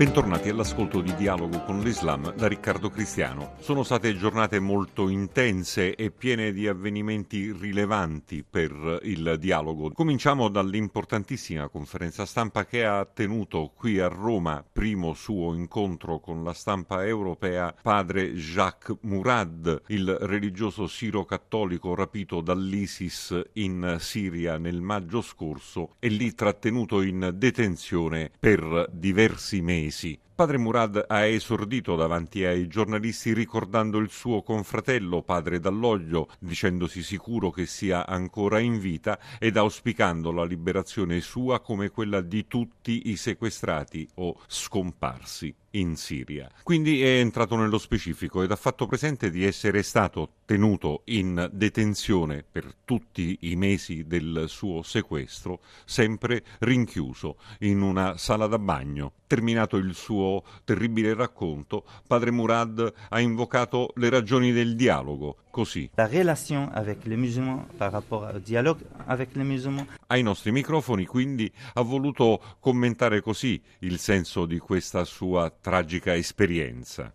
Bentornati all'ascolto di Dialogo con l'Islam da Riccardo Cristiano. Sono state giornate molto intense e piene di avvenimenti rilevanti per il dialogo. Cominciamo dall'importantissima conferenza stampa che ha tenuto qui a Roma, primo suo incontro con la stampa europea, padre Jacques Murad, il religioso siro-cattolico rapito dall'ISIS in Siria nel maggio scorso e lì trattenuto in detenzione per diversi mesi mesi. Padre Murad ha esordito davanti ai giornalisti ricordando il suo confratello, padre Dall'Oglio, dicendosi sicuro che sia ancora in vita ed auspicando la liberazione sua come quella di tutti i sequestrati o scomparsi in Siria. Quindi è entrato nello specifico ed ha fatto presente di essere stato tenuto in detenzione per tutti i mesi del suo sequestro, sempre rinchiuso in una sala da bagno. Terminato il suo terribile racconto, padre Murad ha invocato le ragioni del dialogo, così. La relation avec les musulmans par rapport au dialogue avec les musulmans. Ai nostri microfoni quindi ha voluto commentare così il senso di questa sua tragica esperienza.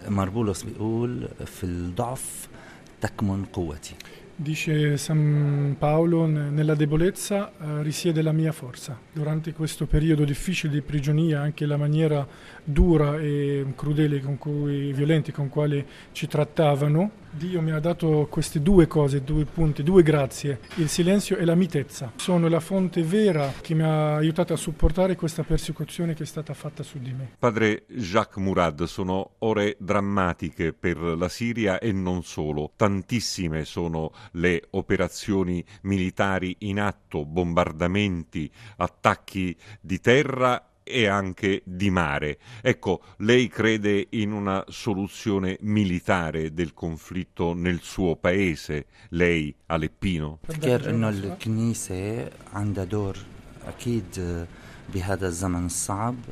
Dice San Paolo, nella debolezza eh, risiede la mia forza. Durante questo periodo difficile di prigionia, anche la maniera dura e crudele con cui, violenti con quale ci trattavano, Dio mi ha dato queste due cose, due punti, due grazie, il silenzio e la mitezza. Sono la fonte vera che mi ha aiutato a supportare questa persecuzione che è stata fatta su di me. Padre Jacques Murad, sono ore drammatiche per la Siria e non solo. Tantissime sono le operazioni militari in atto, bombardamenti, attacchi di terra e anche di mare. Ecco, lei crede in una soluzione militare del conflitto nel suo paese, lei Aleppino?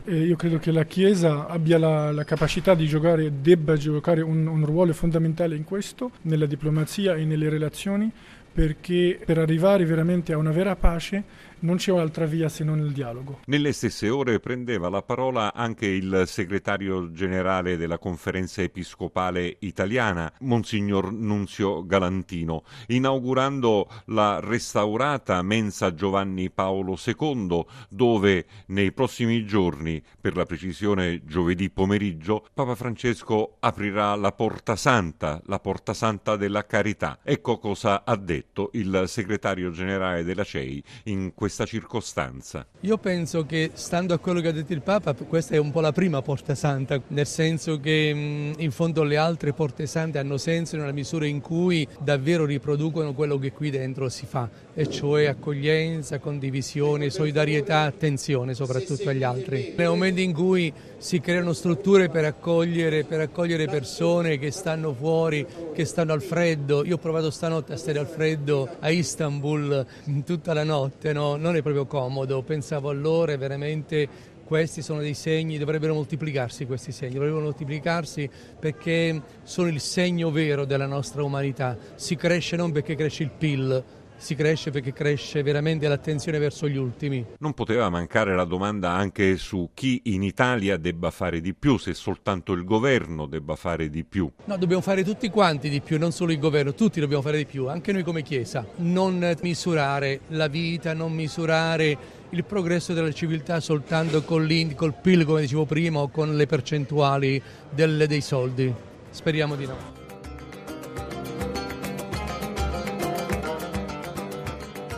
io credo che la Chiesa abbia la, la capacità di giocare, debba giocare un, un ruolo fondamentale in questo, nella diplomazia e nelle relazioni, perché per arrivare veramente a una vera pace non c'è un'altra via se non il dialogo. Nelle stesse ore prendeva la parola anche il segretario generale della conferenza episcopale italiana, Monsignor Nunzio Galantino, inaugurando la restaurata mensa Giovanni Paolo II, dove nei prossimi giorni, per la precisione giovedì pomeriggio, Papa Francesco aprirà la Porta Santa, la Porta Santa della Carità. Ecco cosa ha detto detto il segretario generale della CEI in questa circostanza. Io penso che, stando a quello che ha detto il Papa, questa è un po' la prima porta santa, nel senso che in fondo le altre porte sante hanno senso nella misura in cui davvero riproducono quello che qui dentro si fa, e cioè accoglienza, condivisione, solidarietà, attenzione soprattutto agli altri. Nel momento in cui si creano strutture per accogliere, per accogliere persone che stanno fuori, che stanno al freddo, io ho provato stanotte a stare al freddo, freddo a Istanbul tutta la notte, no? non è proprio comodo, pensavo allora veramente questi sono dei segni, dovrebbero moltiplicarsi questi segni, dovrebbero moltiplicarsi perché sono il segno vero della nostra umanità, si cresce non perché cresce il PIL, si cresce perché cresce veramente l'attenzione verso gli ultimi. Non poteva mancare la domanda anche su chi in Italia debba fare di più, se soltanto il governo debba fare di più. No, dobbiamo fare tutti quanti di più, non solo il governo, tutti dobbiamo fare di più, anche noi come Chiesa. Non misurare la vita, non misurare il progresso della civiltà soltanto con col PIL, come dicevo prima, o con le percentuali del, dei soldi. Speriamo di no.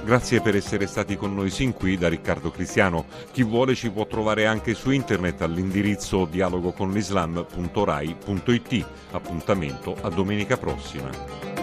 Grazie per essere stati con noi sin qui da Riccardo Cristiano. Chi vuole ci può trovare anche su internet all'indirizzo dialogoconlislam.rai.it. Appuntamento a domenica prossima.